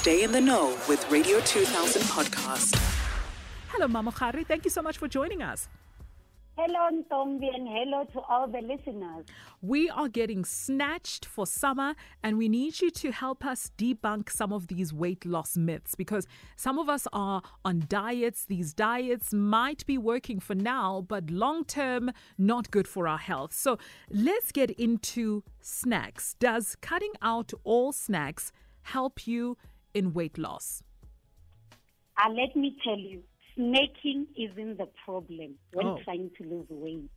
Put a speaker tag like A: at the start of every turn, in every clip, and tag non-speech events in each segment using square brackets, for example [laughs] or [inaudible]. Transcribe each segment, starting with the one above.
A: Stay in the know with Radio 2000 podcast.
B: Hello, Mamokgare. Thank you so much for joining us.
C: Hello, Ntombi, and hello to all the listeners.
B: We are getting snatched for summer, and we need you to help us debunk some of these weight loss myths because some of us are on diets. These diets might be working for now, but long term, not good for our health. So let's get into snacks. Does cutting out all snacks help you in weight loss?
C: Uh, let me tell you, snacking isn't the problem when
B: Oh.
C: trying to lose weight.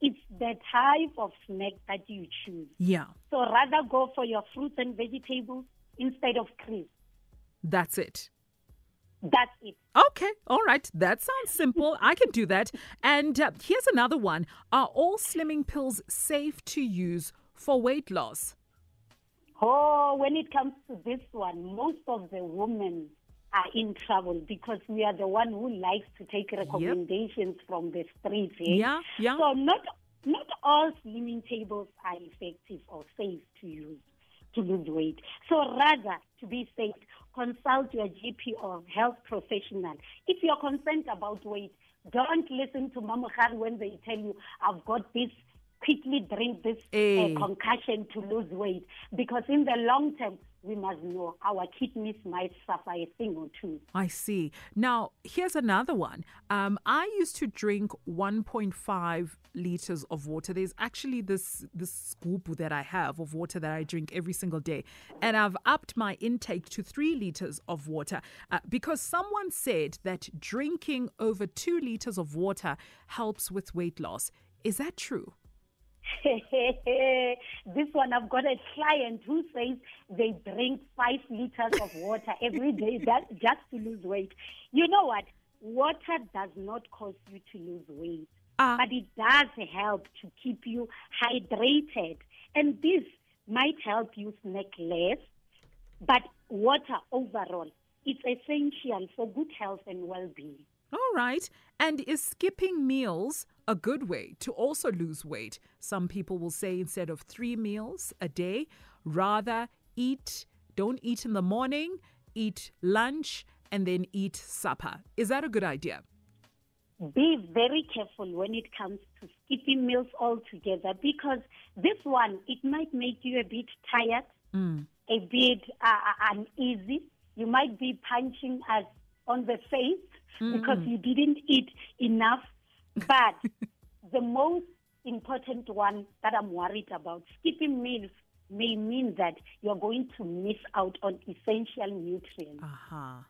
C: It's the type of snack that you choose.
B: Yeah,
C: So rather go for your fruits and vegetables instead of crisps.
B: that's it.
C: That's it.
B: Okay, all right. That sounds simple. I can do that. And uh, here's another one Are all slimming pills safe to use for weight loss?
C: Oh, when it comes to this one, most of the women are in trouble because we are the one who likes to take recommendations from the streets. eh?
B: Yeah, yeah.
C: So not not all slimming tables are effective or safe to use to lose weight. So rather, to be safe, consult your GP or health professional. If you're concerned about weight, don't listen to Mama Khan when they tell you, I've got this, quickly drink this
B: Eh.
C: uh, concussion to lose weight. Because in the long term, we must know our kidneys might suffer a thing or two.
B: I see. Now, here's another one. Um, I used to drink 1.5 liters of water. There's actually this this scoop that I have of water that I drink every single day, and I've upped my intake to three liters of water uh, because someone said that drinking over two liters of water helps with weight loss. Is that true? [laughs]
C: this one, I've got a client who says they drink five liters of water every day [laughs] that, just to lose weight. You know what? Water does not cause you to lose weight,
B: Ah.
C: but it does help to keep you hydrated. And this might help you snack less, but water overall, it's essential for good health and well being.
B: All right. And is skipping meals a good way to also lose weight? Some people will say instead of three meals a day, rather eat, don't eat in the morning, eat lunch, and then eat supper. Is that a good idea?
C: be very careful when it comes to skipping meals altogether because this one it might make you a bit tired mm. a bit uh, uh, uneasy you might be punching us on the face mm. because you didn't eat enough but [laughs] the most important one that i'm worried about skipping meals may mean that you're going to miss out on essential nutrients
B: Aha.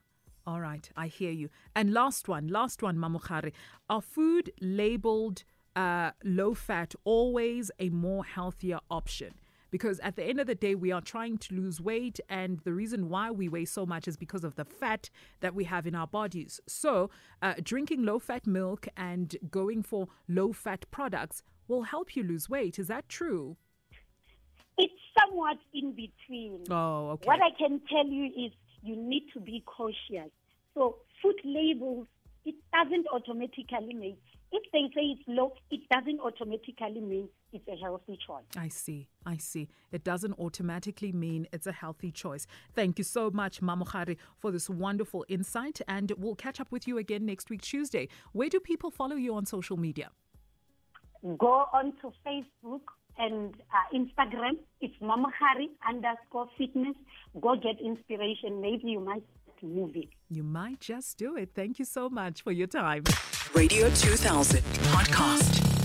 B: All right, I hear you. And last one, last one, Mamokgare. Are food labeled uh, low fat always a more healthier option? Because at the end of the day, we are trying to lose weight, and the reason why we weigh so much is because of the fat that we have in our bodies. So, uh, drinking low fat milk and going for low fat products will help you lose weight. Is that true?
C: it's somewhat in between
B: Oh, okay.
C: What I can tell you is you need to be cautious. So food labels, it doesn't automatically mean, if they say it's low, it doesn't automatically mean it's a healthy choice.
B: I see. I see. It doesn't automatically mean it's a healthy choice. Thank you so much, Mamokgare, for this wonderful insight. And we'll catch up with you again next week, Tuesday. Where do people follow you on social media?
C: Go on to Facebook and uh, Instagram. It's Mama Hari underscore fitness. Go get inspiration. Maybe you might moving.
B: You might just do it. Thank you so much for your time.
A: Radio 2000 podcast.